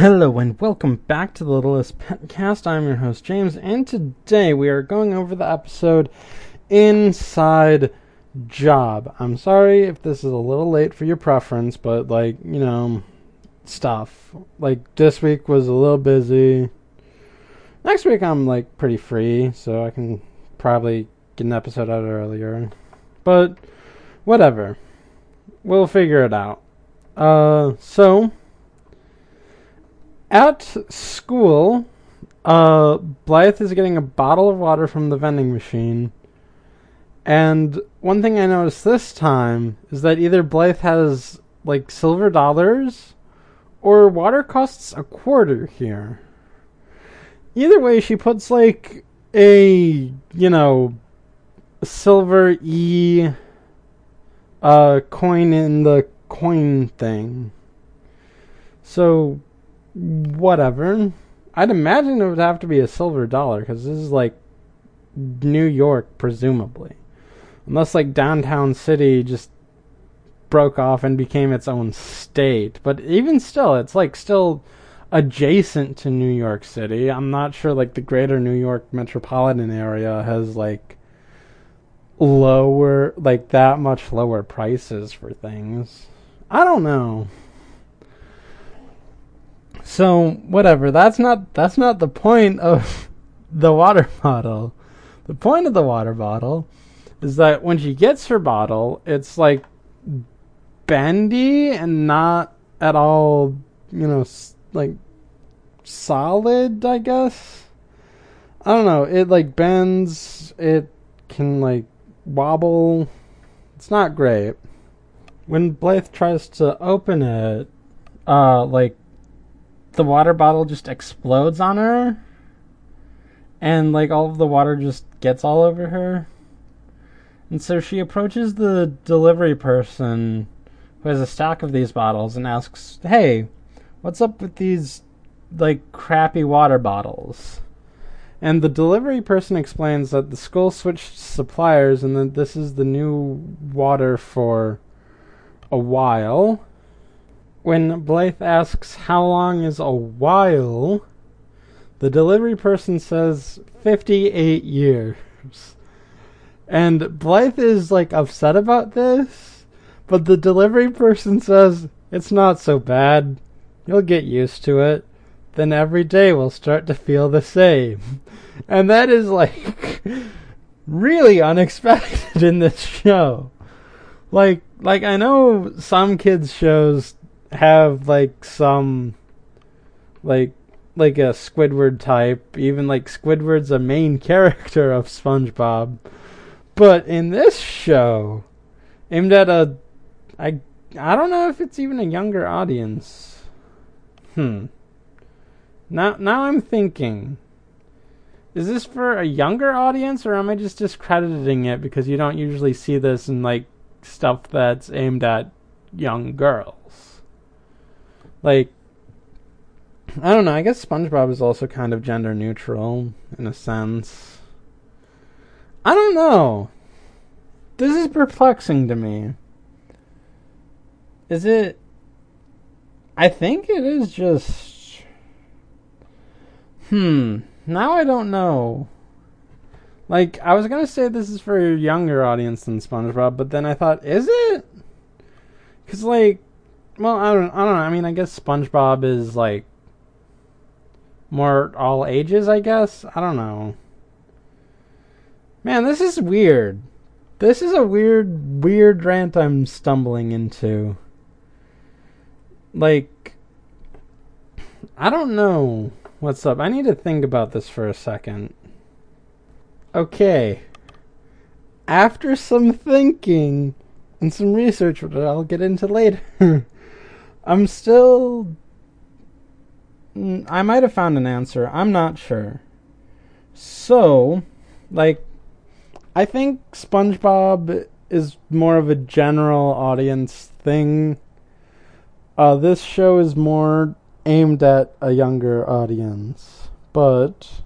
Hello and welcome back to the Littlest Petcast. I'm your host James, and today we are going over the episode Inside Job. I'm sorry if this is a little late for your preference, but like you know, stuff like this week was a little busy. Next week I'm like pretty free, so I can probably get an episode out earlier. But whatever, we'll figure it out. Uh, so at school, uh, Blythe is getting a bottle of water from the vending machine. And one thing I noticed this time is that either Blythe has like silver dollars or water costs a quarter here. Either way, she puts like a, you know, silver E uh, coin in the coin thing. So whatever. I'd imagine it would have to be a silver dollar because this is like New York, presumably, unless like downtown city just broke off and became its own state. But even still, it's like still adjacent to New York City. I'm not sure like the greater New York metropolitan area has like lower like that much lower prices for things. I don't know. So whatever. That's not that's not the point of the water bottle. The point of the water bottle is that when she gets her bottle, it's like bendy and not at all, you know, like solid, I guess. I don't know. It like bends, it can like wobble. It's not great. When Blythe tries to open it, uh like the water bottle just explodes on her and like all of the water just gets all over her. And so she approaches the delivery person who has a stack of these bottles and asks, "Hey, what's up with these like crappy water bottles?" And the delivery person explains that the school switched suppliers and that this is the new water for a while when Blythe asks how long is a while, the delivery person says 58 years. And Blythe is like upset about this, but the delivery person says it's not so bad. You'll get used to it. Then every day will start to feel the same. And that is like really unexpected in this show. Like like I know some kids shows have like some like like a Squidward type, even like Squidward's a main character of SpongeBob. But in this show, aimed at a I I don't know if it's even a younger audience. Hmm. Now now I'm thinking is this for a younger audience or am I just discrediting it because you don't usually see this in like stuff that's aimed at young girls? Like I don't know. I guess SpongeBob is also kind of gender neutral in a sense. I don't know. This is perplexing to me. Is it? I think it is just. Hmm. Now I don't know. Like, I was gonna say this is for a younger audience than SpongeBob, but then I thought, is it? Because, like, well, I don't, I don't know. I mean, I guess SpongeBob is like more all ages. I guess I don't know. Man, this is weird. This is a weird, weird rant I'm stumbling into. Like, I don't know what's up. I need to think about this for a second. Okay. After some thinking and some research, which I'll get into later. I'm still. I might have found an answer. I'm not sure. So, like, I think SpongeBob is more of a general audience thing. Uh, this show is more aimed at a younger audience, but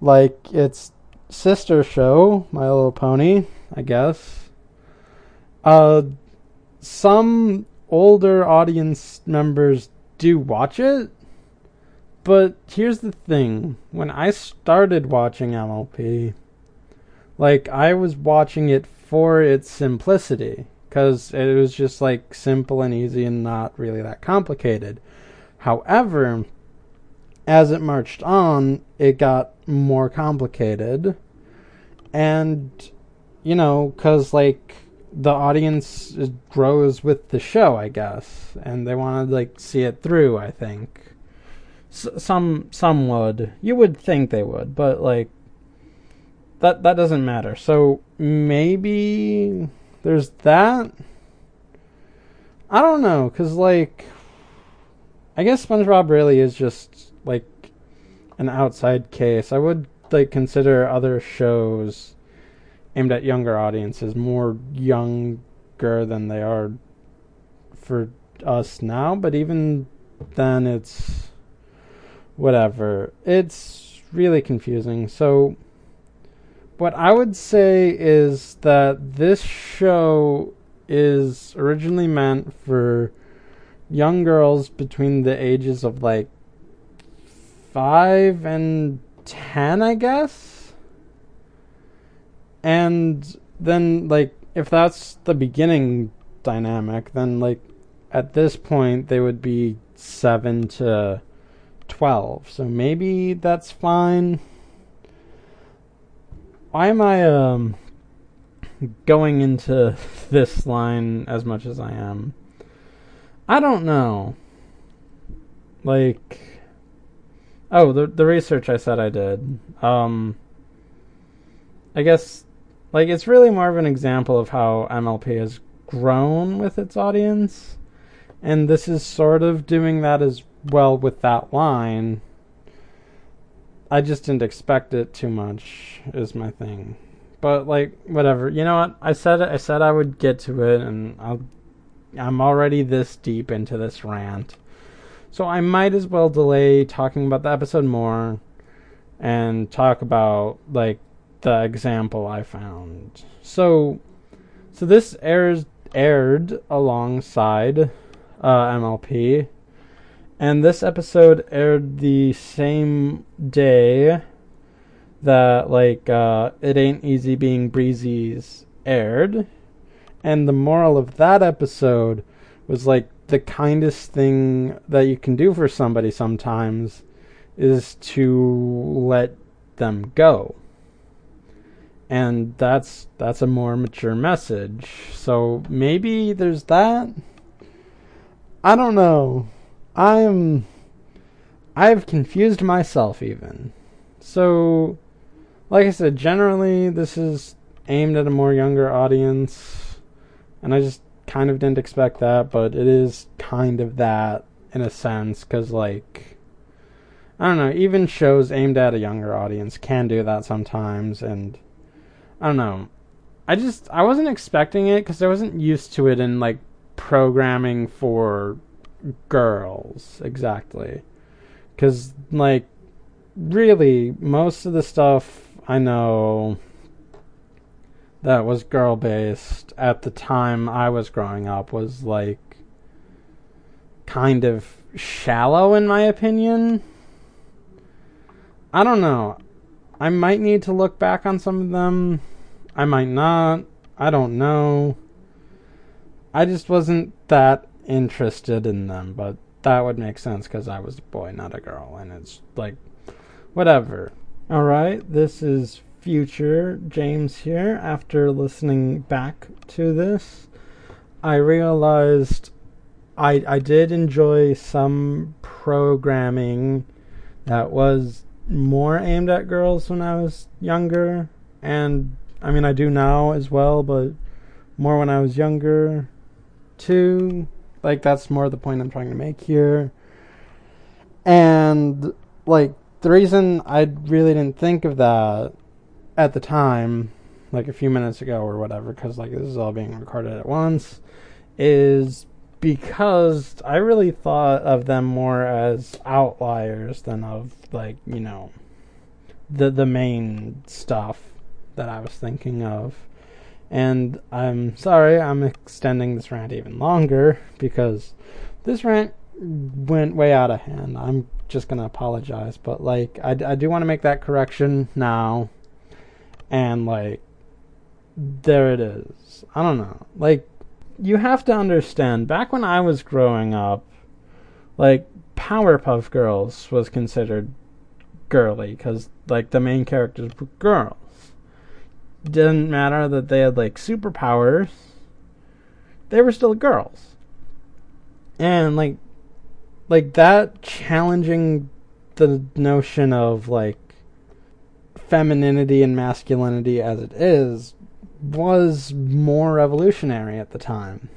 like its sister show, My Little Pony, I guess. Uh, some older audience members do watch it. but here's the thing when I started watching MLP, like, I was watching it for its simplicity because it was just like simple and easy and not really that complicated. However, as it marched on, it got more complicated. And, you know, because, like, the audience grows with the show, I guess. And they want to, like, see it through, I think. S- some, some would. You would think they would, but, like, that, that doesn't matter. So maybe there's that. I don't know, because, like, I guess SpongeBob really is just like an outside case. I would like consider other shows aimed at younger audiences more younger than they are for us now, but even then it's whatever. It's really confusing. So what I would say is that this show is originally meant for young girls between the ages of like five and ten, I guess. And then, like, if that's the beginning dynamic, then, like, at this point, they would be seven to 12. So maybe that's fine. Why am I, um, going into this line as much as I am? I don't know. Like, oh, the the research I said I did. Um, I guess, like, it's really more of an example of how MLP has grown with its audience, and this is sort of doing that as well with that line. I just didn't expect it too much. Is my thing, but like whatever. You know what? I said I said I would get to it, and I'll I'm already this deep into this rant. So I might as well delay talking about the episode more and talk about like the example I found. So so this airs aired alongside uh, MLP and this episode aired the same day that like uh, it ain't easy being Breezies aired and the moral of that episode was like the kindest thing that you can do for somebody sometimes is to let them go. And that's that's a more mature message. So maybe there's that. I don't know. I'm I've confused myself even. So like I said, generally this is aimed at a more younger audience and I just kind of didn't expect that, but it is kind of that in a sense, because, like, I don't know, even shows aimed at a younger audience can do that sometimes, and I don't know. I just, I wasn't expecting it because I wasn't used to it in, like, programming for girls, exactly. Because, like, really, most of the stuff I know that was girl based at the time I was growing up was like kind of shallow in my opinion. I don't know. I might need to look back on some of them. I might not. I don't know. I just wasn't that interested in them, but that would make sense because I was a boy, not a girl, and it's like, whatever. Alright, this is future James here after listening back to this. I realized I I did enjoy some programming that was more aimed at girls when I was younger and I mean I do now as well, but more when I was younger too. Like that's more the point I'm trying to make here. And like the reason I really didn't think of that at the time, like a few minutes ago or whatever, because like this is all being recorded at once, is because I really thought of them more as outliers than of like you know the the main stuff that I was thinking of. And I'm sorry I'm extending this rant even longer because this rant went way out of hand. I'm just gonna apologize, but like I, I do want to make that correction now, and like there it is. I don't know. Like you have to understand. Back when I was growing up, like Powerpuff Girls was considered girly because like the main characters were girls. Didn't matter that they had like superpowers. They were still girls. And like like that challenging the notion of like femininity and masculinity as it is was more revolutionary at the time.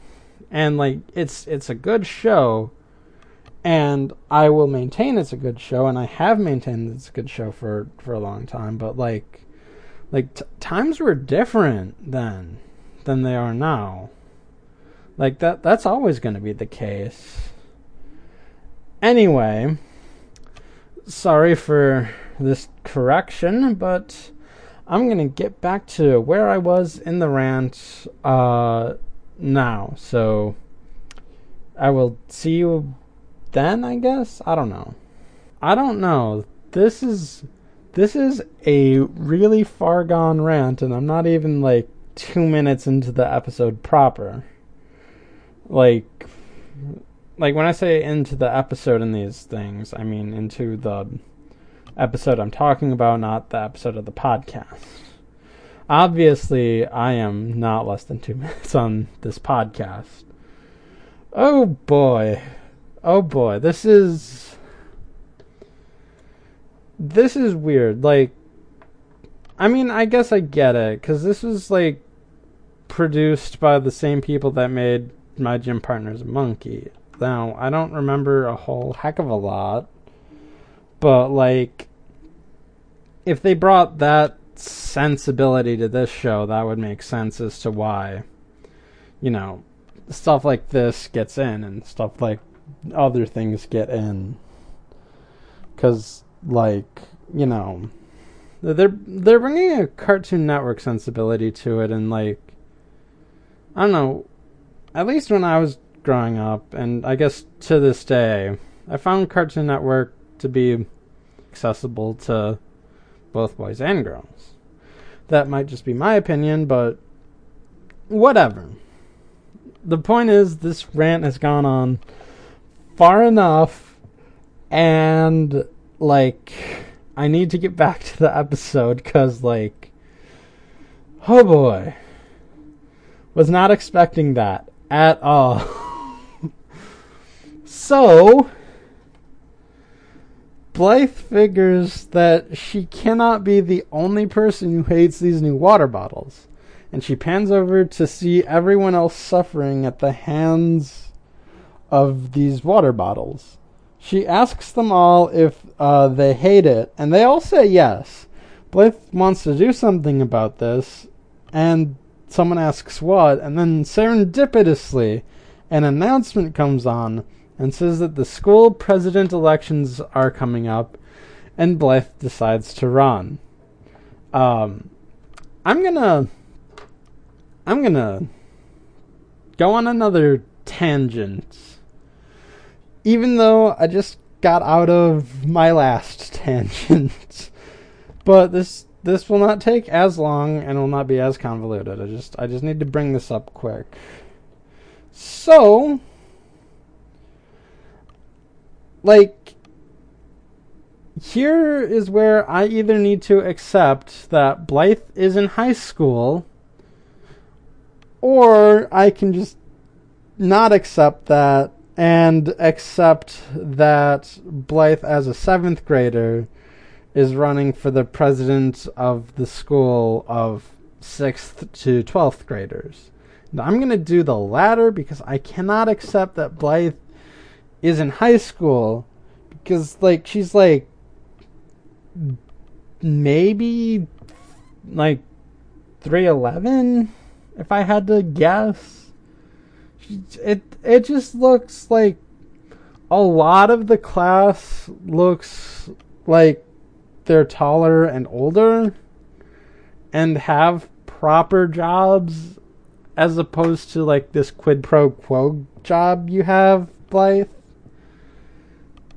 And like it's it's a good show and I will maintain it's a good show and I have maintained it's a good show for for a long time, but like like t- times were different then than they are now. Like that that's always going to be the case. Anyway, sorry for this correction, but I'm going to get back to where I was in the rant uh, now. So I will see you then, I guess. I don't know. I don't know. This is this is a really far gone rant and I'm not even like 2 minutes into the episode proper. Like like when I say into the episode in these things, I mean into the episode I'm talking about, not the episode of the podcast. Obviously, I am not less than two minutes on this podcast. Oh boy. Oh boy. This is. This is weird. Like, I mean, I guess I get it, because this was, like, produced by the same people that made My Gym Partner's a Monkey. Now, I don't remember a whole heck of a lot, but like, if they brought that sensibility to this show, that would make sense as to why, you know, stuff like this gets in and stuff like other things get in. Because, like, you know, they're they're bringing a Cartoon Network sensibility to it, and like, I don't know. At least when I was growing up, and I guess to this day, I found Cartoon Network to be accessible to both boys and girls. That might just be my opinion, but whatever. The point is, this rant has gone on far enough, and like, I need to get back to the episode because, like, oh boy, was not expecting that at all. So, Blythe figures that she cannot be the only person who hates these new water bottles. And she pans over to see everyone else suffering at the hands of these water bottles. She asks them all if uh, they hate it, and they all say yes. Blythe wants to do something about this, and someone asks what, and then serendipitously, an announcement comes on and says that the school president elections are coming up, and Blythe decides to run. Um, I'm gonna, I'm gonna go on another tangent, even though I just got out of my last tangent. but this this will not take as long and will not be as convoluted. I just I just need to bring this up quick. So, like here is where I either need to accept that Blythe is in high school or I can just not accept that and accept that Blythe as a 7th grader is running for the president of the school of 6th to 12th graders. Now, I'm going to do the latter because I cannot accept that Blythe is in high school because like she's like maybe like 311 if I had to guess. It it just looks like a lot of the class looks like they're taller and older and have proper jobs as opposed to like this quid pro quo job you have, Blythe.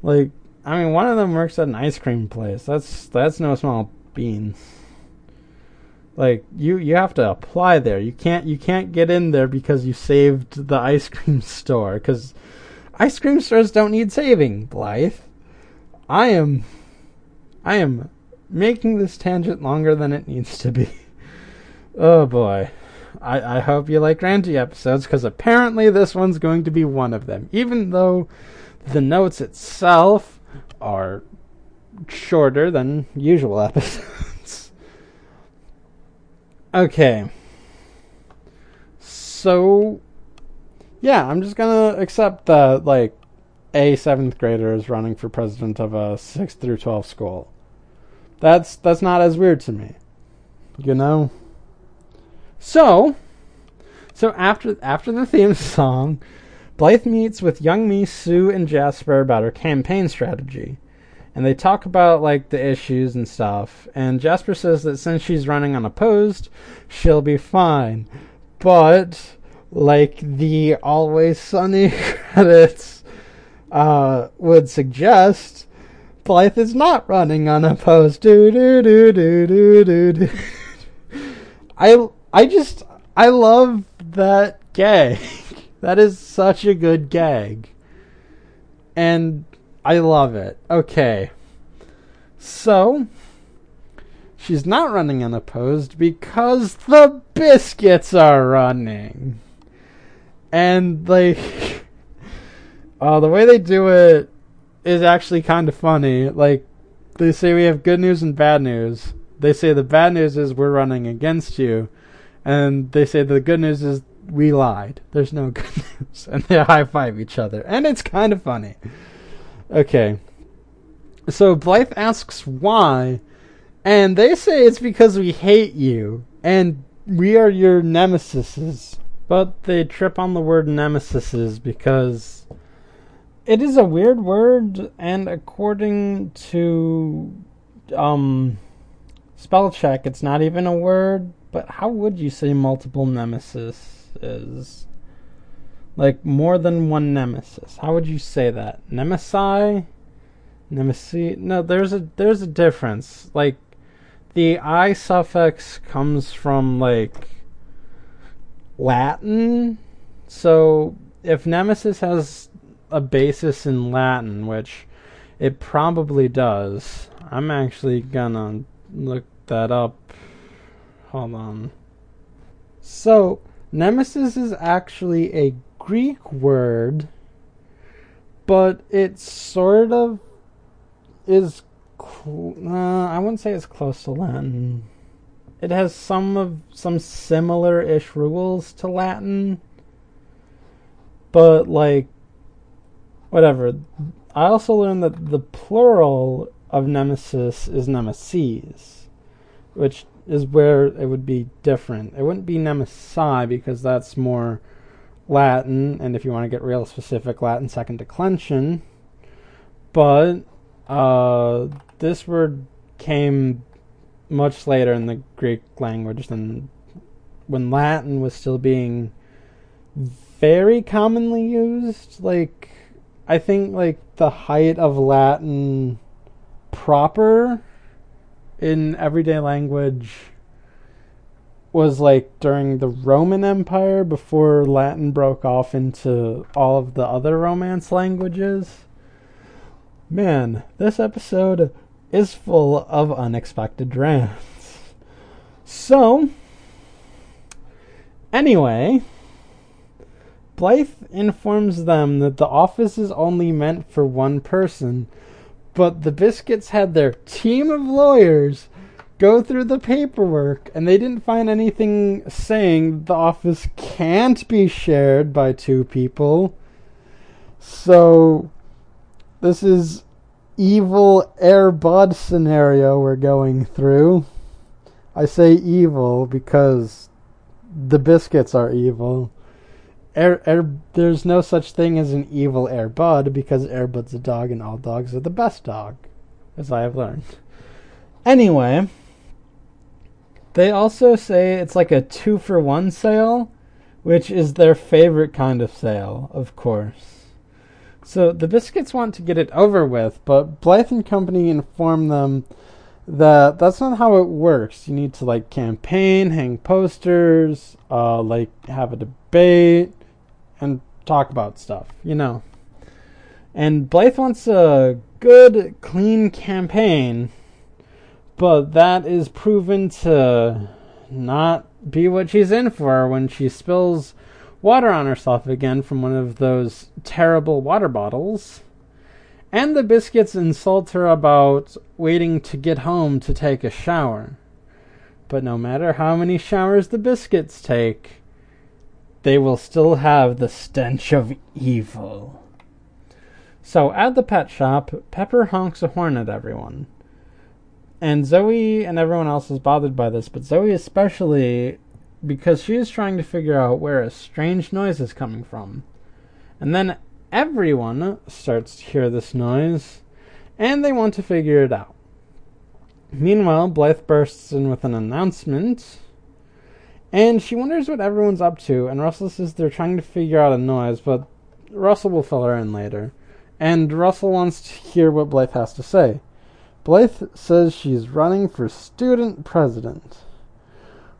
Like, I mean, one of them works at an ice cream place. That's that's no small beans. Like you you have to apply there. You can't you can't get in there because you saved the ice cream store because ice cream stores don't need saving, Blythe. I am I am making this tangent longer than it needs to be. Oh boy. I, I hope you like Ranty episodes because apparently this one's going to be one of them. Even though the notes itself are shorter than usual episodes. okay. So, yeah, I'm just gonna accept that, like, a seventh grader is running for president of a 6 through 12 school. That's that's not as weird to me. You know? So, so after after the theme song, Blythe meets with Youngmi, Sue, and Jasper about her campaign strategy. And they talk about like the issues and stuff. And Jasper says that since she's running unopposed, she'll be fine. But like the always sunny credits uh, would suggest, Blythe is not running unopposed. Do do do do do do do. I I just I love that gag. that is such a good gag. And I love it. Okay. So she's not running unopposed because the Biskits are running. And like uh, the way they do it is actually kind of funny. Like, they say we have good news and bad news. They say the bad news is we're running against you. And they say the good news is we lied. There's no good news. And they high five each other. And it's kind of funny. Okay. So Blythe asks why. And they say it's because we hate you. And we are your nemesises. But they trip on the word nemesises because it is a weird word, and according to um, spell check, it's not even a word. But how would you say multiple nemesis is? Like more than one nemesis. How would you say that? Nemesi? Nemesis? No, there's a there's a difference. Like the i suffix comes from like Latin. So if nemesis has a basis in Latin, which it probably does. I'm actually gonna look that up. Hold on. So, nemesis is actually a Greek word, but it sort of is. Uh, I wouldn't say it's close to Latin. It has some of some similar-ish rules to Latin, but like whatever. I also learned that the plural of nemesis is nemesis, which is where it would be different. It wouldn't be nemesi because that's more Latin, and if you want to get real specific, Latin second declension. But uh, this word came much later in the Greek language than when Latin was still being very commonly used. Like I think like the height of Latin proper in everyday language was like during the Roman Empire before Latin broke off into all of the other Romance languages. Man, this episode is full of unexpected rants. So, anyway, Blythe informs them that the office is only meant for one person, but the Biskits had their team of lawyers go through the paperwork and they didn't find anything saying the office can't be shared by two people. So, this is evil Air Bud scenario we're going through. I say evil because the Biskits are evil. Air, Air, there's no such thing as an evil Air Bud because Air Bud's a dog and all dogs are the best dog, as I have learned. Anyway, they also say it's like a two for one sale, which is their favorite kind of sale, of course. So the Biskits want to get it over with, but Blythe and company inform them that that's not how it works. You need to like campaign, hang posters, uh, like have a debate, and talk about stuff, you know. And Blythe wants a good, clean campaign, but that is proven to not be what she's in for when she spills water on herself again from one of those terrible water bottles. And the Biskits insult her about waiting to get home to take a shower. But no matter how many showers the Biskits take, they will still have the stench of evil. So at the pet shop, Pepper honks a horn at everyone. And Zoe and everyone else is bothered by this, but Zoe especially because she is trying to figure out where a strange noise is coming from. And then everyone starts to hear this noise, and they want to figure it out. Meanwhile, Blythe bursts in with an announcement, and she wonders what everyone's up to, and Russell says they're trying to figure out a noise, but Russell will fill her in later. And Russell wants to hear what Blythe has to say. Blythe says she's running for student president.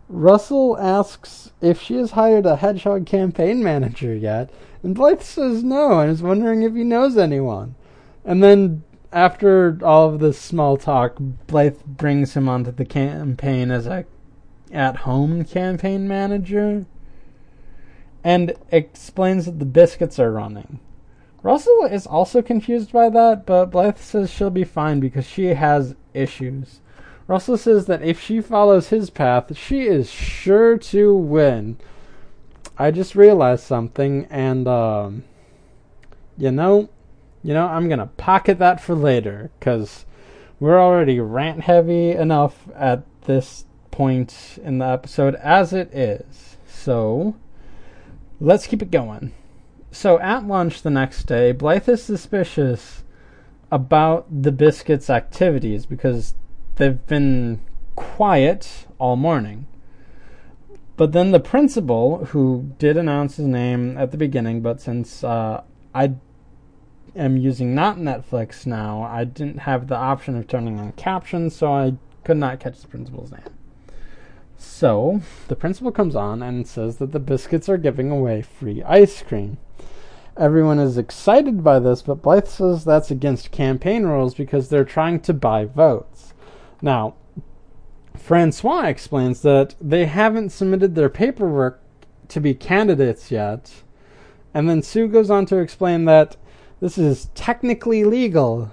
Russell asks if she has hired a hedgehog campaign manager yet, and Blythe says no and is wondering if he knows anyone. And then, after all of this small talk, Blythe brings him onto the campaign as a at home campaign manager and explains that the Biskits are running. Russell is also confused by that, but Blythe says she'll be fine because she has issues. Russell says that if she follows his path, she is sure to win. I just realized something, and um, you know, you know, I'm gonna pocket that for later because we're already rant heavy enough at this point in the episode as it is. So let's keep it going. So at lunch the next day, Blythe is suspicious about the Biskits' activities because they've been quiet all morning. But then the principal, who did announce his name at the beginning, but since uh, I am using not Netflix now, I didn't have the option of turning on captions, so I could not catch the principal's name. So the principal comes on and says that the Biskits are giving away free ice cream. Everyone is excited by this, but Blythe says that's against campaign rules because they're trying to buy votes. Now, Francois explains that they haven't submitted their paperwork to be candidates yet. And then Sue goes on to explain that this is technically legal.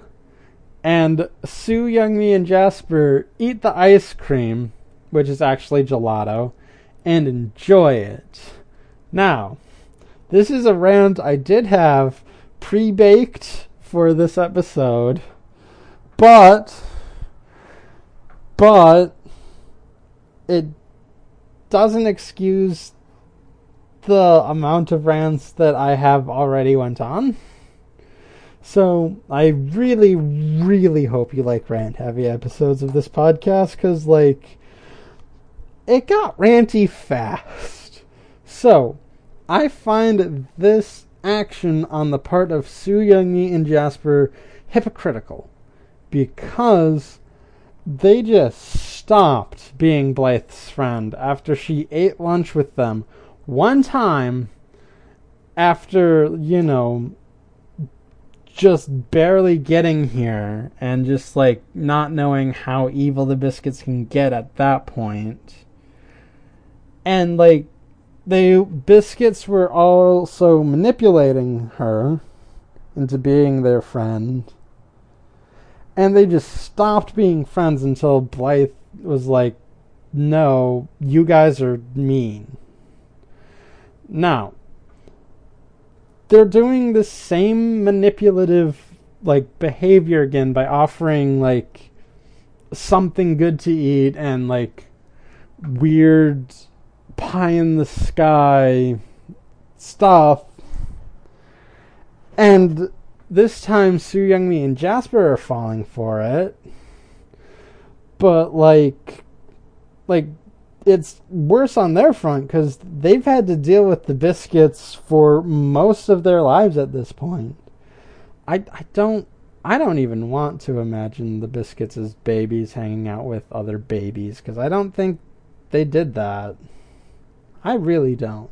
And Sue, Youngmi, and Jasper eat the ice cream, which is actually gelato, and enjoy it. Now, this is a rant I did have pre baked for this episode, but but it doesn't excuse the amount of rants that I have already went on. So I really, really hope you like rant heavy episodes of this podcast because, like, it got ranty fast. So I find this action on the part of Sue Youngmi and Jasper hypocritical because they just stopped being Blythe's friend after she ate lunch with them one time after, you know, just barely getting here and just like not knowing how evil the Biskits can get at that point. And like the Biskits were also manipulating her into being their friend and they just stopped being friends until Blythe was like, no, you guys are mean. Now, they're doing the same manipulative like behavior again by offering like something good to eat and like weird pie in the sky stuff and this time Sue Youngmi and Jasper are falling for it. But like like it's worse on their front cuz they've had to deal with the Biskits for most of their lives at this point. I I don't I don't even want to imagine the Biskits as babies hanging out with other babies because I don't think they did that. I really don't.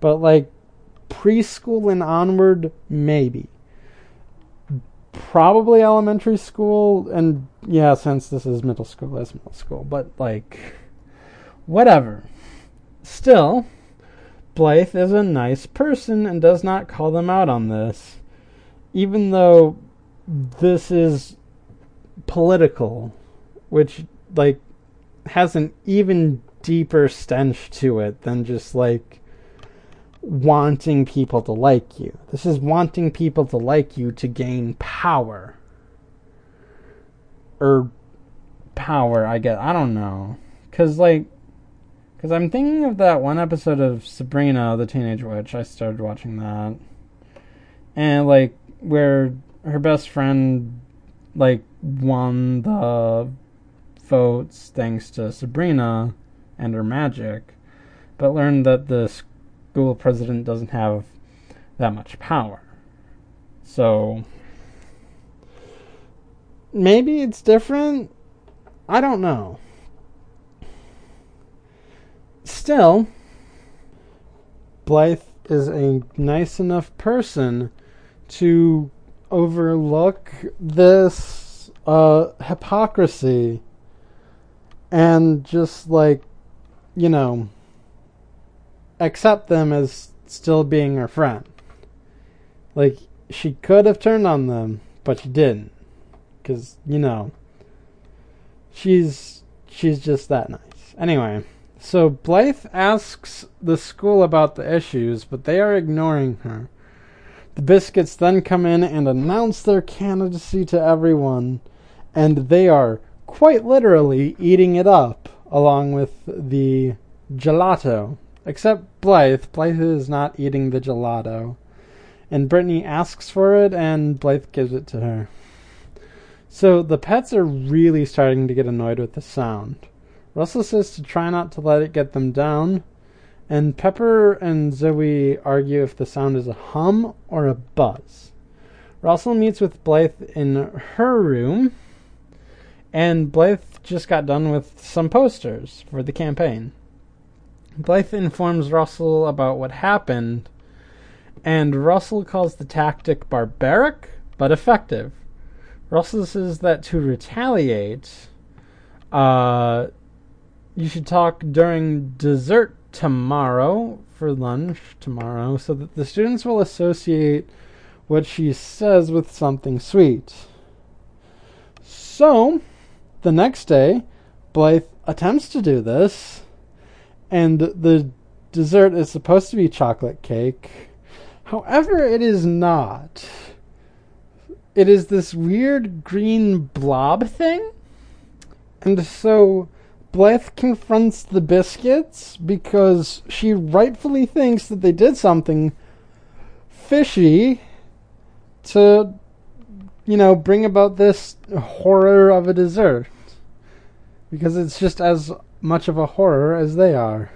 But like preschool and onward, maybe. Probably elementary school, and yeah, since this is middle school, it's middle school. But like, whatever. Still, Blythe is a nice person and does not call them out on this even though this is political, which like has an even deeper stench to it than just like wanting people to like you. This is wanting people to like you to gain power. Or power, I guess. I don't know. Cuz like cuz I'm thinking of that one episode of Sabrina the Teenage Witch. I started watching that. And like where her best friend like won the votes thanks to Sabrina and her magic, but learned that the school president doesn't have that much power. So maybe it's different. I don't know. Still, Blythe is a nice enough person to overlook this uh, hypocrisy and just like you know accept them as still being her friend. Like she could have turned on them but she didn't. Because you know she's she's just that nice. Anyway so blythe asks the school about the issues but they are ignoring her. The Biskits then come in and announce their candidacy to everyone, and they are quite literally eating it up along with the gelato. Except Blythe. Blythe is not eating the gelato. And Brittany asks for it, and Blythe gives it to her. So the pets are really starting to get annoyed with the sound. Russell says to try not to let it get them down, and Pepper and Zoe argue if the sound is a hum or a buzz. Russell meets with Blythe in her room, and Blythe just got done with some posters for the campaign. Blythe informs Russell about what happened, and Russell calls the tactic barbaric but effective. Russell says that to retaliate, uh, you should talk during dessert tomorrow for lunch tomorrow so that the students will associate what she says with something sweet. So, the next day, Blythe attempts to do this, and the dessert is supposed to be chocolate cake. However, it is not. It is this weird green blob thing. And so Blythe confronts the Biskits because she rightfully thinks that they did something fishy to, you know, bring about this horror of a dessert. Because it's just as much of a horror as they are.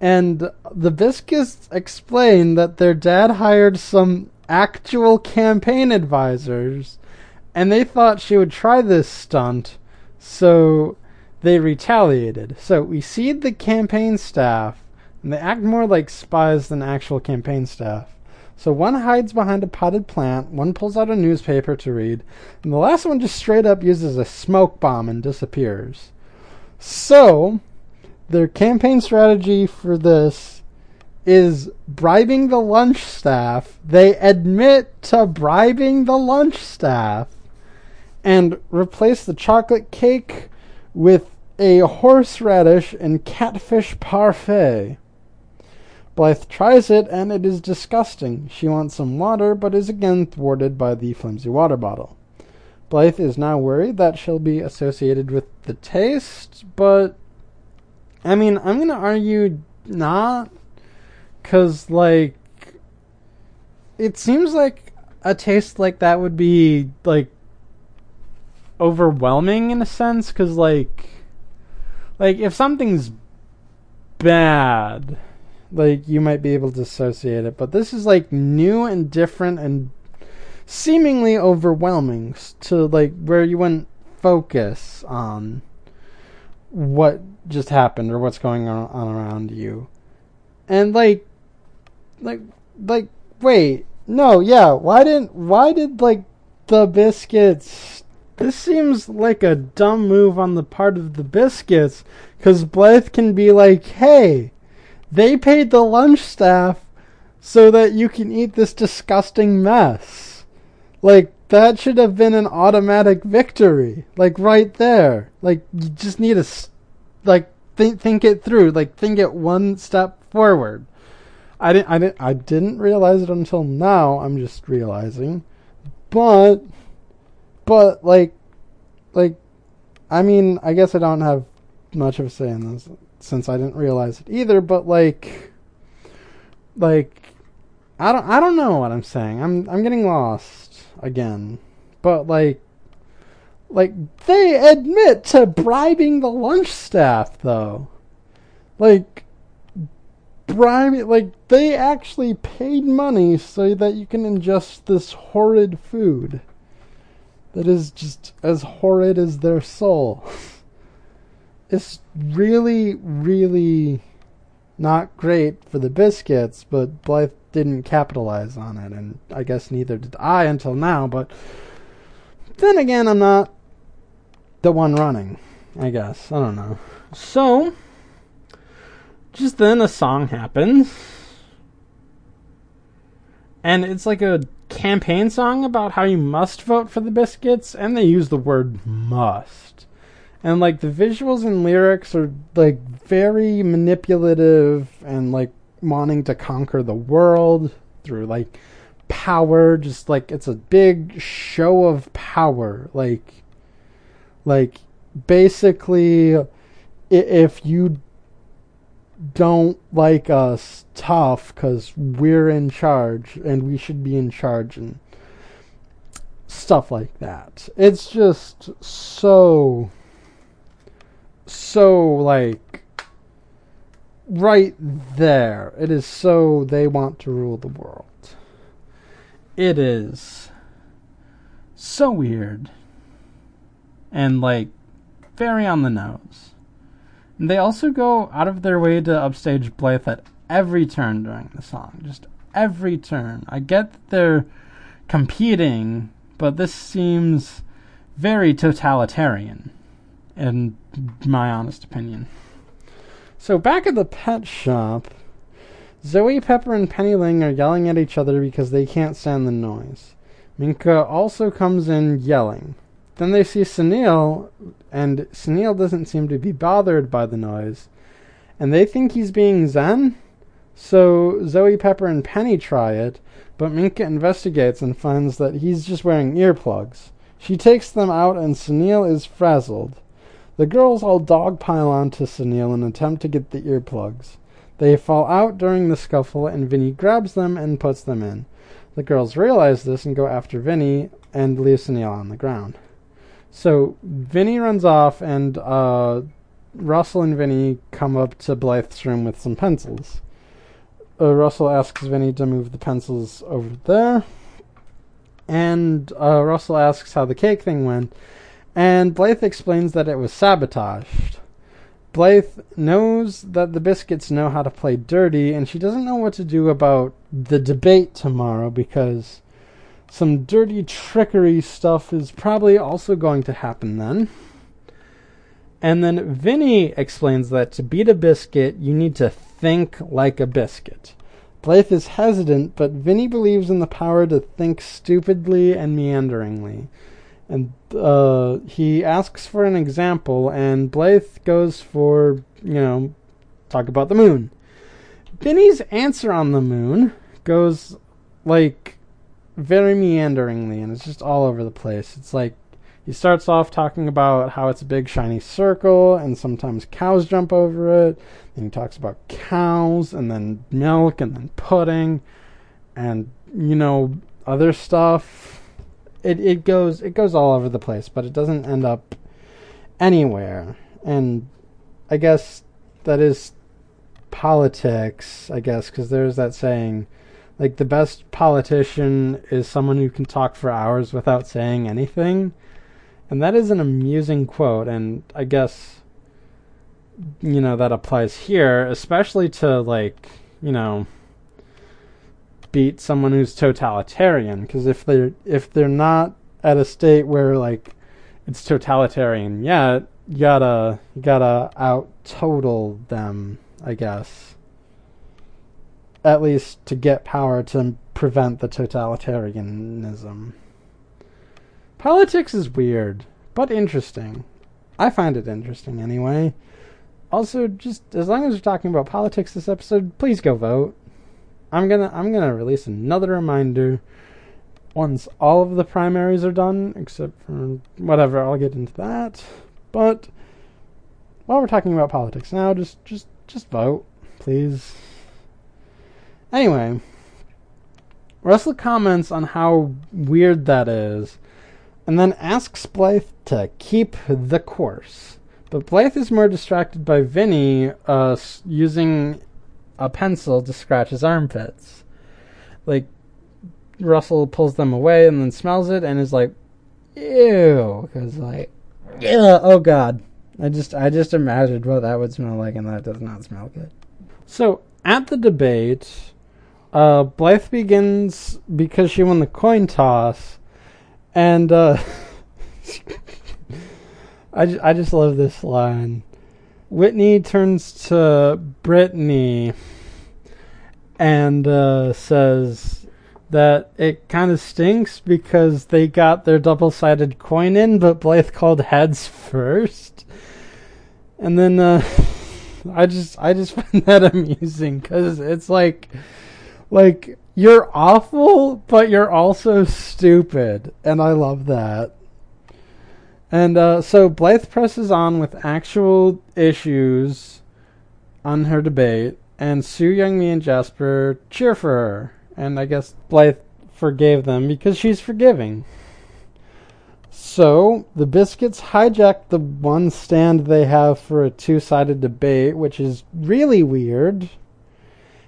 And the Biskits explain that their dad hired some actual campaign advisors, and they thought she would try this stunt. So they retaliated. So we seed the campaign staff, and they act more like spies than actual campaign staff. So one hides behind a potted plant, one pulls out a newspaper to read, and the last one just straight up uses a smoke bomb and disappears. So, their campaign strategy for this is bribing the lunch staff. They admit to bribing the lunch staff and replace the chocolate cake with a horseradish and catfish parfait. Blythe tries it and it is disgusting. She wants some water, but is again thwarted by the flimsy water bottle. Blythe is now worried that she'll be associated with the taste, but I mean, I'm going to argue not, because, like, it seems like a taste like that would be, like, overwhelming in a sense because like like if something's bad like you might be able to associate it, but this is like new and different and seemingly overwhelming to like where you wouldn't focus on what just happened or what's going on around you. And like like like wait, no, yeah, why didn't why did like the Biskits this seems like a dumb move on the part of the Biskits cuz Blythe can be like, "Hey, they paid the lunch staff so that you can eat this disgusting mess." Like that should have been an automatic victory. Like right there. Like you just need to like think think it through. Like think it one step forward. I didn't I didn't I didn't realize it until now. I'm just realizing. But but like like I mean, I guess I don't have much of a say in this since I didn't realize it either, but like like I don't I don't know what I'm saying. I'm I'm getting lost again. But like like they admit to bribing the lunch staff though. Like bribing like they actually paid money so that you can ingest this horrid food that is just as horrid as their soul. it's really really not great for the Biskits, but Blythe didn't capitalize on it, and I guess neither did I until now, but then again, I'm not the one running, I guess. I don't know. So, just then a song happens. And it's like a campaign song about how you must vote for the Biskits, and they use the word must and like the visuals and lyrics are like very manipulative and like wanting to conquer the world through like power. Just like it's a big show of power. Like like basically if you don't like us tough cuz we're in charge and we should be in charge and stuff like that. It's just so so like right there. It is so they want to rule the world. It is so weird and like very on the nose. And they also go out of their way to upstage Blythe at every turn during the song. Just every turn. I get that they're competing, but this seems very totalitarian in my honest opinion. So back at the pet shop, Zoe Pepper and Penny Ling are yelling at each other because they can't stand the noise. Minka also comes in yelling. Then they see Sunil, and Sunil doesn't seem to be bothered by the noise, and they think he's being zen. So Zoe Pepper and Penny try it, but Minka investigates and finds that he's just wearing earplugs. She takes them out, and Sunil is frazzled. The girls all dogpile onto Sunil and attempt to get the earplugs. They fall out during the scuffle, and Vinnie grabs them and puts them in. The girls realize this and go after Vinnie and leave Sunil on the ground. So Vinnie runs off, and uh, Russell and Vinnie come up to Blythe's room with some pencils. Uh, Russell asks Vinnie to move the pencils over there, and uh, Russell asks how the cake thing went, and Blythe explains that it was sabotaged. Blythe knows that the Biskits know how to play dirty, and she doesn't know what to do about the debate tomorrow because some dirty trickery stuff is probably also going to happen then. And then Vinnie explains that to beat a biscuit, you need to think like a biscuit. Blythe is hesitant, but Vinnie believes in the power to think stupidly and meanderingly and uh, he asks for an example, and Blythe goes for, you know, talk about the moon. Vinnie's answer on the moon goes like very meanderingly, and it's just all over the place. It's like he starts off talking about how it's a big shiny circle, and sometimes cows jump over it. Then he talks about cows, and then milk, and then pudding, and you know other stuff it it goes it goes all over the place, but it doesn't end up anywhere. And I guess that is politics, I guess, because there's that saying, like the best politician is someone who can talk for hours without saying anything. And that is an amusing quote, and I guess you know that applies here, especially to like, you know, beat someone who's totalitarian because if they're if they're not at a state where like it's totalitarian yet, you gotta you gotta out total them, I guess. At least to get power to prevent the totalitarianism. Politics is weird, but interesting. I find it interesting anyway. Also, just as long as we're talking about politics this episode, please go vote. I'm gonna I'm gonna release another reminder once all of the primaries are done, except for whatever, I'll get into that. But while we're talking about politics now, just just just vote, please. Anyway, Russell comments on how weird that is and then asks Blythe to keep the course. But Blythe is more distracted by Vinnie uh, using a pencil to scratch his armpits. Like, Russell pulls them away and then smells it and is like, ew. Because, like, yeah, oh god. I just, I just imagined what that would smell like and that does not smell good. So, at the debate, uh, Blythe begins because she won the coin toss and uh, I, I just love this line. Whittany turns to Brittany and uh, says that it kind of stinks because they got their double sided coin in, but Blythe called heads first. And then uh, I just I just find that amusing because it's like like you're awful, but you're also stupid, and I love that. And uh, so Blythe presses on with actual issues on her debate, and Sue Youngmee and Jasper cheer for her. And I guess Blythe forgave them because she's forgiving. So the Biskits hijack the one stand they have for a two sided debate, which is really weird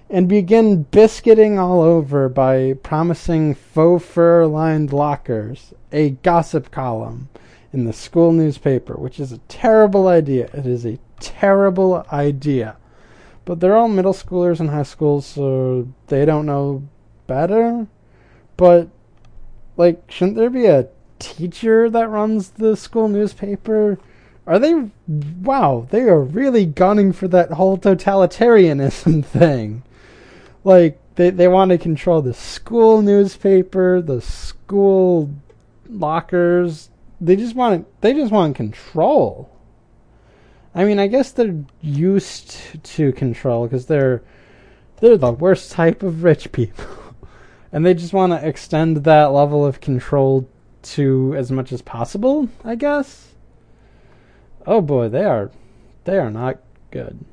and begin biscuiting all over by promising faux fur lined lockers, a gossip column in the school newspaper, which is a terrible idea. It is a terrible idea. But they're all middle schoolers and high schools, so they don't know better. But, like, shouldn't there be a teacher that runs the school newspaper? Are they. Wow, they are really gunning for that whole totalitarianism thing like they they want to control the school newspaper, the school lockers. They just want they just want control. I mean, I guess they're used to control because they're they're the worst type of rich people, and they just want to extend that level of control to as much as possible. I guess. Oh boy, they are they are not good.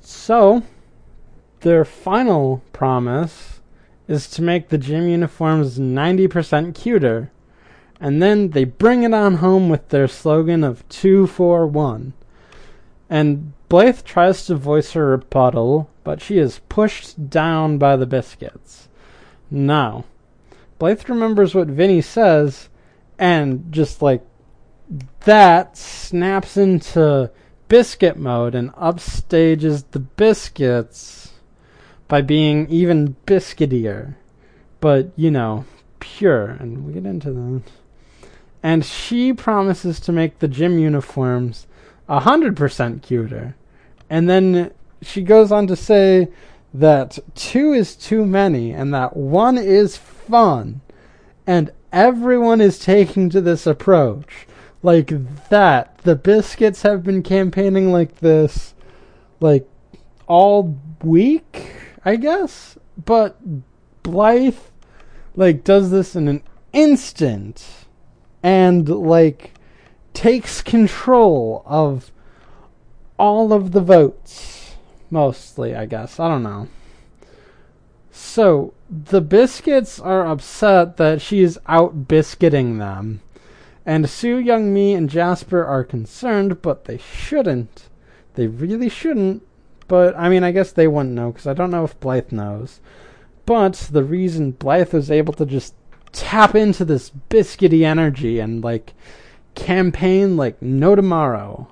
So their final promise is to make the gym uniforms 90% cuter. And then they bring it on home with their slogan of 241. And Blythe tries to voice her rebuttal, but she is pushed down by the Biskits. Now, Blythe remembers what Vinnie says, and just like that snaps into biscuit mode and upstages the Biskits by being even biscuitier, but you know, pure. And we get into that. And she promises to make the gym uniforms a hundred percent cuter. And then she goes on to say that two is too many and that one is fun. And everyone is taking to this approach. Like that. The Biskits have been campaigning like this like all week I guess. But Blythe like does this in an instant and like takes control of all of the votes mostly, I guess. I don't know. So, the Biskits are upset that she is out biscuiting them. And Sue Youngmee, and Jasper are concerned, but they shouldn't. They really shouldn't but I mean, I guess they wouldn't know because I don't know if Blythe knows. But the reason Blythe was able to just tap into this biscuity energy and like campaign like no tomorrow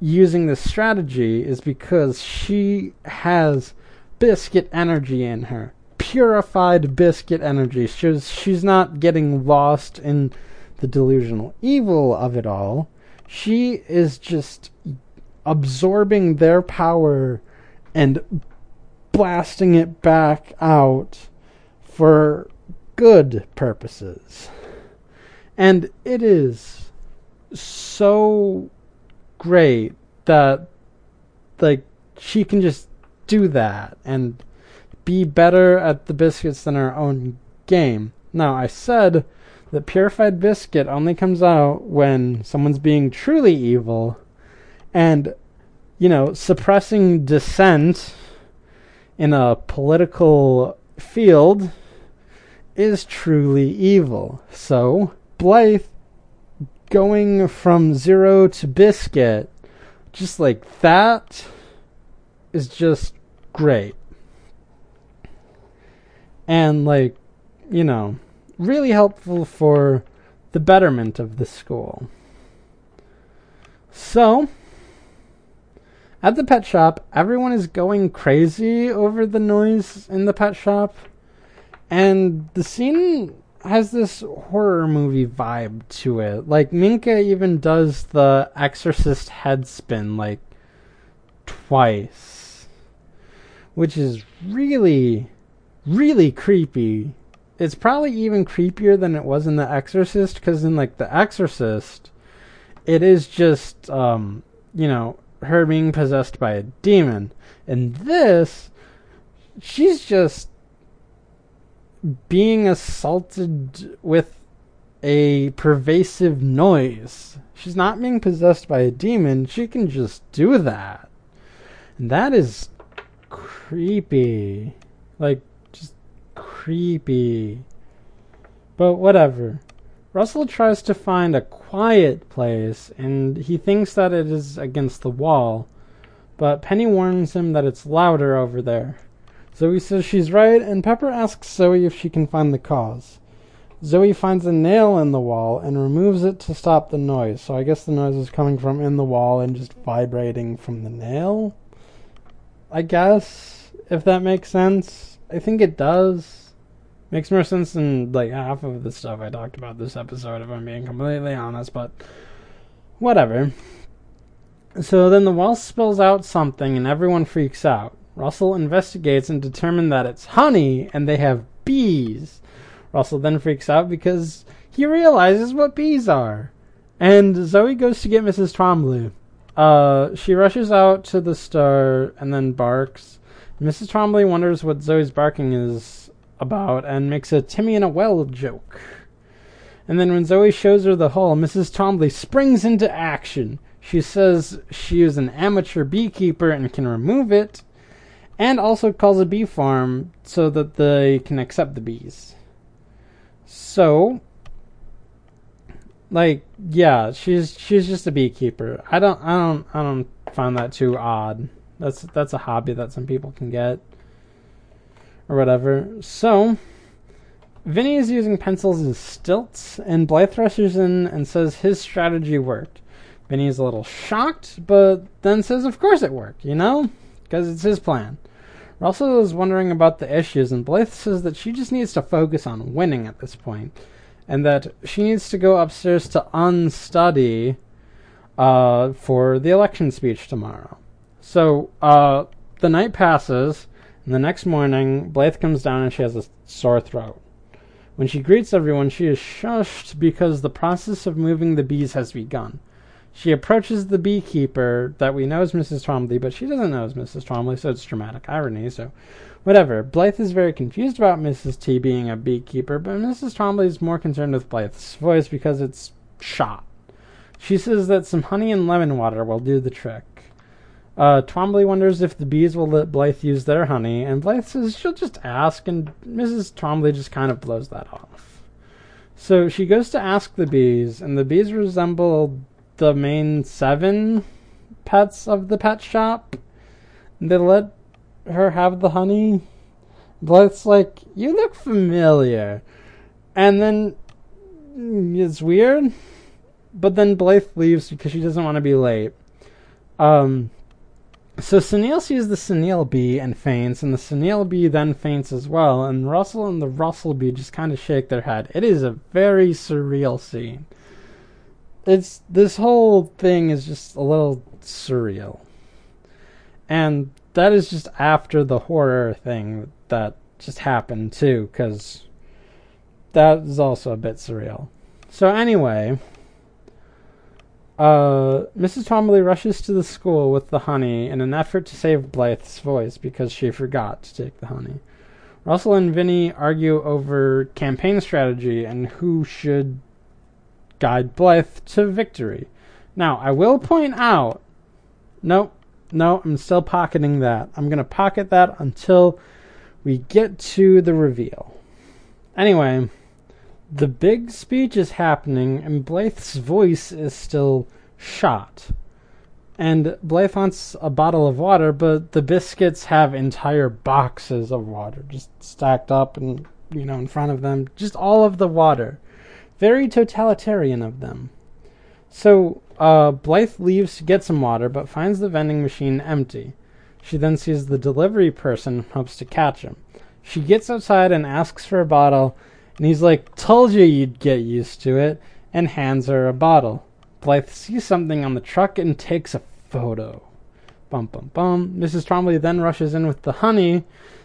using this strategy is because she has biscuit energy in her. Purified biscuit energy. She's she's not getting lost in the delusional evil of it all. She is just absorbing their power and blasting it back out for good purposes. And it is so great that like she can just do that and be better at the Biskits than our own game. Now, I said that purified biscuit only comes out when someone's being truly evil and you know, suppressing dissent in a political field is truly evil. So, Blythe going from zero to biscuit, just like that, is just great. And, like, you know, really helpful for the betterment of the school. So, at the pet shop, everyone is going crazy over the noise in the pet shop. And the scene has this horror movie vibe to it. Like Minka even does the exorcist head spin like twice. Which is really really creepy. It's probably even creepier than it was in The Exorcist cuz in like The Exorcist it is just um you know her being possessed by a demon. And this, she's just being assaulted with a pervasive noise. She's not being possessed by a demon. She can just do that. And that is creepy. Like, just creepy. But whatever. Russell tries to find a quiet place, and he thinks that it is against the wall, but Penny warns him that it's louder over there. Zoe says she's right, and Pepper asks Zoe if she can find the cause. Zoe finds a nail in the wall and removes it to stop the noise. So I guess the noise is coming from in the wall and just vibrating from the nail. I guess, if that makes sense. I think it does. Makes more sense than like half of the stuff I talked about this episode, if I'm being completely honest, but whatever. So then the wall spills out something and everyone freaks out. Russell investigates and determines that it's honey and they have bees. Russell then freaks out because he realizes what bees are. And Zoe goes to get Mrs. Twombly. Uh, she rushes out to the store and then barks. Mrs. Twombly wonders what Zoe's barking is about and makes a Timmy in a well joke. And then when Zoe shows her the hole, Mrs. Twombly springs into action. She says she is an amateur beekeeper and can remove it, and also calls a bee farm so that they can accept the bees. So, like, yeah, she's she's just a beekeeper. I don't I don't I don't find that too odd. That's that's a hobby that some people can get or whatever. So, Vinnie is using pencils as stilts, and Blythe rushes in and says his strategy worked. Vinnie is a little shocked, but then says, Of course it worked, you know? Because it's his plan. Russell is wondering about the issues, and Blythe says that she just needs to focus on winning at this point, and that she needs to go upstairs to unstudy uh, for the election speech tomorrow. So uh, the night passes, and the next morning, Blythe comes down and she has a sore throat. When she greets everyone, she is shushed because the process of moving the bees has begun. She approaches the beekeeper that we know is Mrs. Twombly, but she doesn't know is Mrs. Twombly, so it's dramatic irony, so whatever. Blythe is very confused about Mrs. T being a beekeeper, but Mrs. Twombly is more concerned with Blythe's voice because it's shot. She says that some honey and lemon water will do the trick. Uh, Twombly wonders if the bees will let Blythe use their honey, and Blythe says she'll just ask, and Mrs. Twombly just kind of blows that off. So she goes to ask the bees, and the bees resemble the main seven pets of the pet shop. They let her have the honey. Blythe's like, you look familiar. And then it's weird. But then Blythe leaves because she doesn't want to be late. Um, so Sunil sees the Sunil bee and faints, and the Sunil bee then faints as well, and Russell and the Russell bee just kind of shake their head. It is a very surreal scene. It's this whole thing is just a little surreal. And that is just after the horror thing that just happened too, because that is also a bit surreal. So anyway, uh, Mrs. Twombly rushes to the school with the honey in an effort to save Blythe's voice because she forgot to take the honey. Russell and Vinnie argue over campaign strategy and who should guide Blythe to victory. Now, I will point out, nope, no, I'm still pocketing that. I'm going to pocket that until we get to the reveal. Anyway, the big speech is happening, and Blythe's voice is still shot. And Blythe wants a bottle of water, but the Biskits have entire boxes of water just stacked up and, you know, in front of them. Just all of the water. Very totalitarian of them. So uh, Blythe leaves to get some water, but finds the vending machine empty. She then sees the delivery person, and hopes to catch him. She gets outside and asks for a bottle, and he's like, Told you you'd get used to it, and hands her a bottle. Blythe sees something on the truck and takes a photo. Bum bum bum. Mrs. Twombly then rushes in with the honey,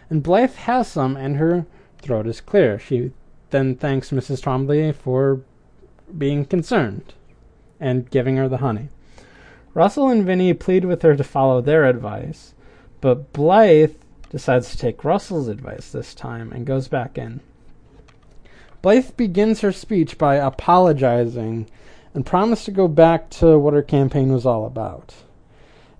and Blythe has some, and her throat is clear. She then thanks Mrs. Twombly for being concerned and giving her the honey. Russell and Vinnie plead with her to follow their advice, but Blythe decides to take Russell's advice this time and goes back in. Blythe begins her speech by apologizing and promised to go back to what her campaign was all about.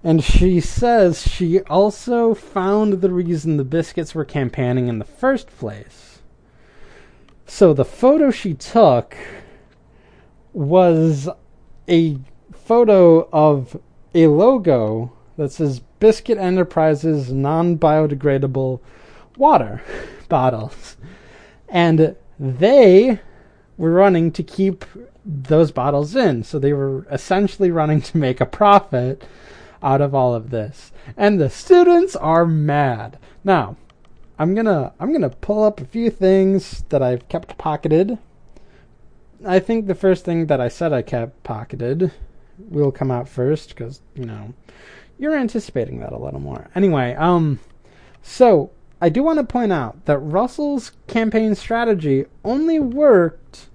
And she says she also found the reason the Biskits were campaigning in the first place. So the photo she took was a photo of a logo that says Biskit Enterprises non biodegradable water bottles. And they were running to keep those bottles in. So they were essentially running to make a profit out of all of this. And the students are mad. Now, I'm to I'm to pull up a few things that I've kept pocketed I think the first thing that I said I kept pocketed will come out first because you know you're anticipating that a little more. Anyway, um, so I do want to point out that Russell's campaign strategy only worked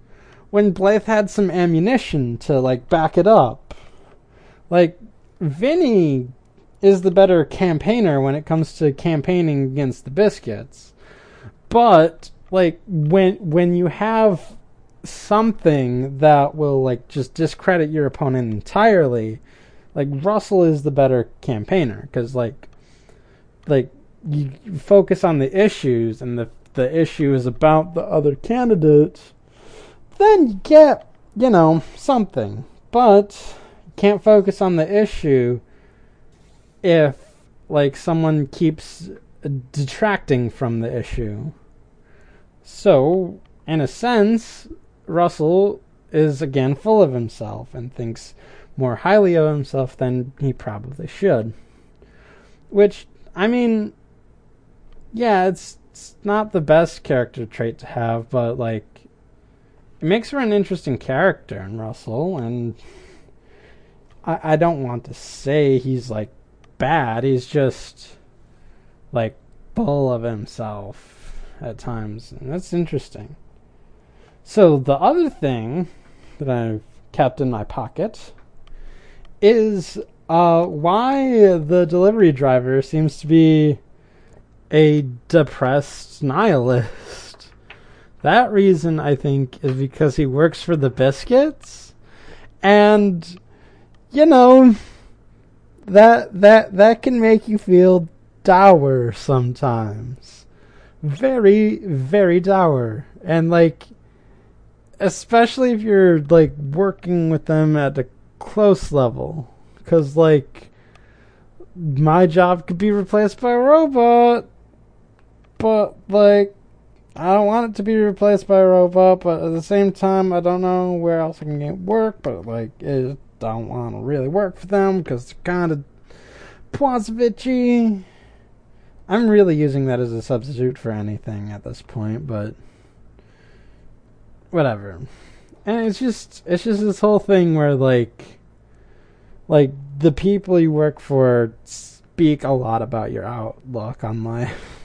when Blythe had some ammunition to like back it up. Like Vinnie is the better campaigner when it comes to campaigning against the Biskits. But like when when you have something that will like just discredit your opponent entirely, like Russell is the better campaigner because like like you focus on the issues and the the issue is about the other candidates, then you get you know something, but you can't focus on the issue if like someone keeps detracting from the issue. So, in a sense, Russell is again full of himself and thinks more highly of himself than he probably should. Which, I mean, yeah, it's, it's not the best character trait to have, but like, it makes for an interesting character in Russell, and I, I don't want to say he's like bad, he's just like full of himself at times, and that's interesting. So the other thing that I've kept in my pocket is uh, why the delivery driver seems to be a depressed nihilist. That reason, I think, is because he works for the Biskits, and you know that that that can make you feel dour sometimes, very very dour, and like especially if you're like working with them at a close level because like my job could be replaced by a robot. But like I don't want it to be replaced by a robot, but at the same time, I don't know where else I can get work. But like, I don't want to really work for them because they're kind of Pwazovichy. I'm really using that as a substitute for anything at this point, but whatever. And it's just it's just this whole thing where like like the people you work for speak a lot about your outlook on life.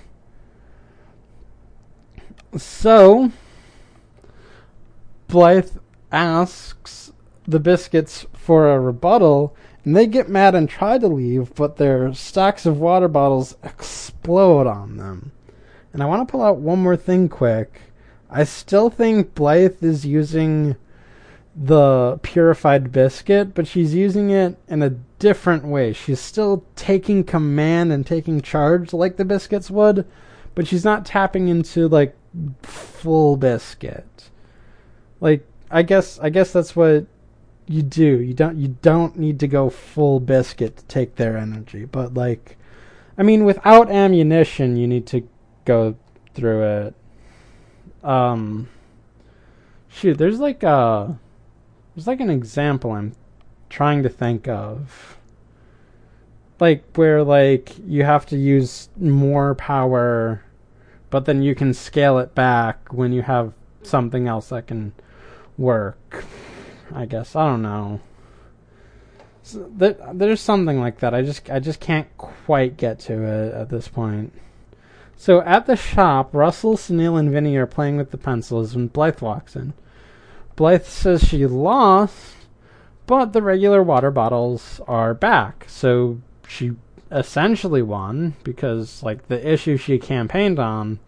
So, Blythe asks the Biskits for a rebuttal, and they get mad and try to leave, but their stacks of water bottles explode on them. And I want to pull out one more thing quick. I still think Blythe is using the purified biscuit, but she's using it in a different way. She's still taking command and taking charge like the Biskits would, but she's not tapping into like full biscuit. Like I guess I guess that's what you do. You don't you don't need to go full biscuit to take their energy, but like I mean without ammunition you need to go through it. Um shoot, there's like a there's like an example I'm trying to think of. Like where like you have to use more power but then you can scale it back when you have something else that can work. I guess I don't know. So there, there's something like that. I just I just can't quite get to it at this point. So at the shop, Russell, Sunil, and Vinnie are playing with the pencils when Blythe walks in. Blythe says she lost, but the regular water bottles are back. So she essentially won because like the issue she campaigned on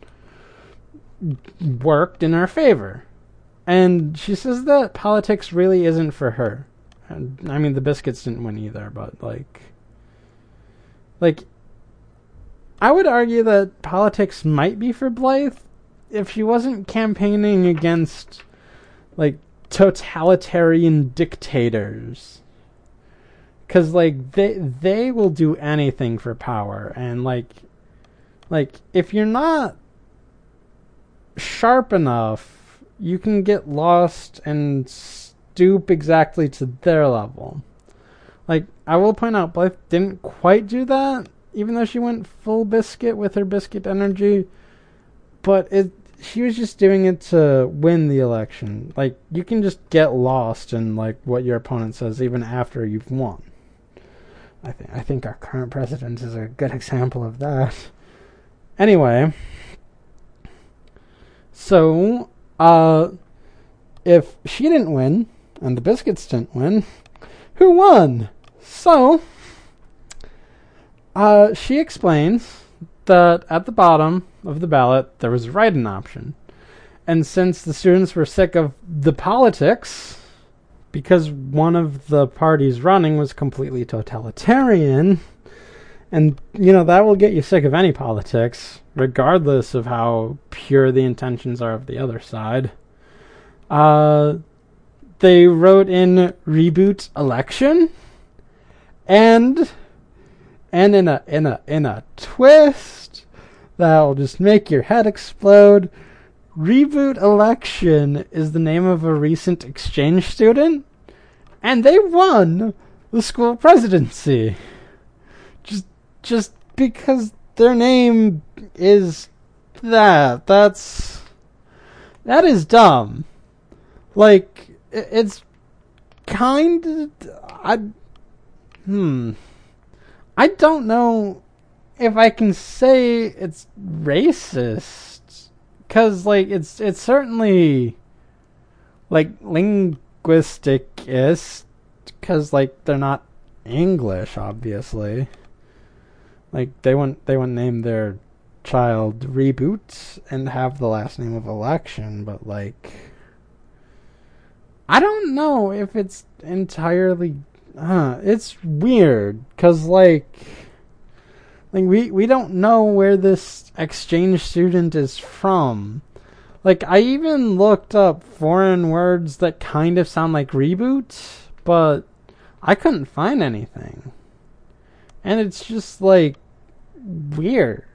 worked in her favor. And she says that politics really isn't for her. And, I mean, the Biskits didn't win either, but like, like, I would argue that politics might be for Blythe if she wasn't campaigning against like totalitarian dictators because like they they will do anything for power and like like if you're not sharp enough you can get lost and stoop exactly to their level. Like i will point out blythe didn't quite do that even though she went full biscuit with her biscuit energy but it she was just doing it to win the election. Like you can just get lost in like what your opponent says even after you've won. I think I think our current president is a good example of that. Anyway, so uh, if she didn't win and the Biskits didn't win, who won? So uh, she explains that at the bottom of the ballot there was a write-in option, and since the students were sick of the politics because one of the parties running was completely totalitarian. And, you know, that will get you sick of any politics, regardless of how pure the intentions are of the other side. Uh, they wrote in reboot election, and and in a in a in a twist that'll just make your head explode. Reboot Election is the name of a recent exchange student, and they won the school presidency. Just, just because their name is that. That's that is dumb. Like it's kind of I hmm I don't know if I can say it's racist because like it's it's certainly like linguistic is because like they're not English, obviously. Like they wouldn't they wouldn't name their child reboot and have the last name of election, but like I don't know if it's entirely it's weird cuz like like we we don't know where this exchange student is from. Like I even looked up foreign words that kind of sound like reboot, but I couldn't find anything. And it's just like weird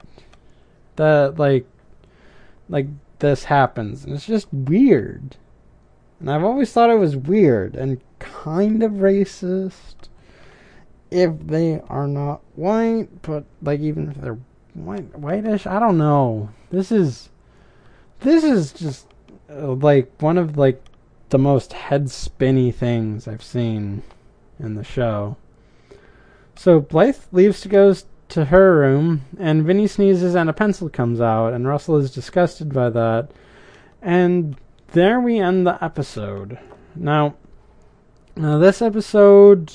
that like like this happens. And it's just weird. And I've always thought it was weird and kind of racist if they are not white, but like even if they're white whitish, I don't know. This is this is just uh, like one of like the most head spinny things I've seen in the show. So Blythe leaves to go to her room, and Vinnie sneezes and a pencil comes out, and Russell is disgusted by that. And there we end the episode. Now, now this episode,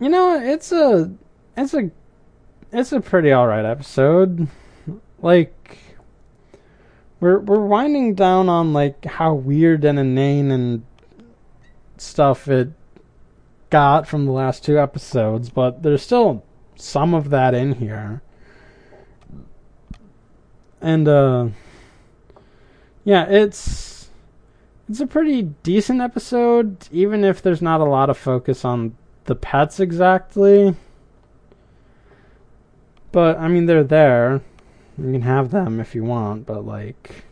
you know, it's a, it's a, it's a pretty alright episode. Like, we're we're winding down on like how weird and inane and stuff it got from the last two episodes, but there's still some of that in here. And uh yeah, it's it's a pretty decent episode even if there's not a lot of focus on the pets exactly. But I mean they're there. You can have them if you want, but like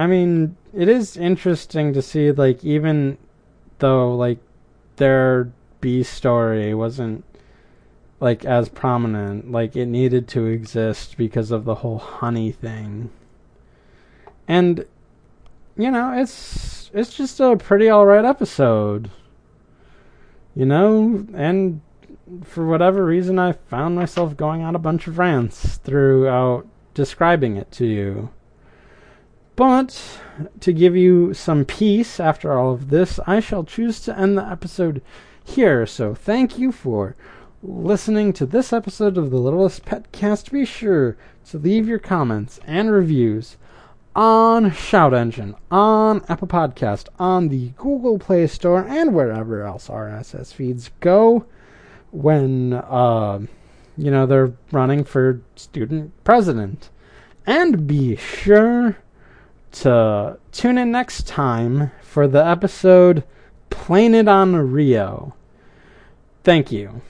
I mean, it is interesting to see like even though like their B story wasn't like as prominent. Like it needed to exist because of the whole honey thing. And you know, it's it's just a pretty alright episode. You know, and for whatever reason I found myself going on a bunch of rants throughout describing it to you. But to give you some peace after all of this, I shall choose to end the episode here. So thank you for listening to this episode of the Littlest Pet Cast. Be sure to leave your comments and reviews on Shout Engine, on Apple Podcast, on the Google Play Store, and wherever else RSS feeds go when uh, you know they're running for student president. And be sure to tune in next time for the episode Plain It on Rio. Thank you.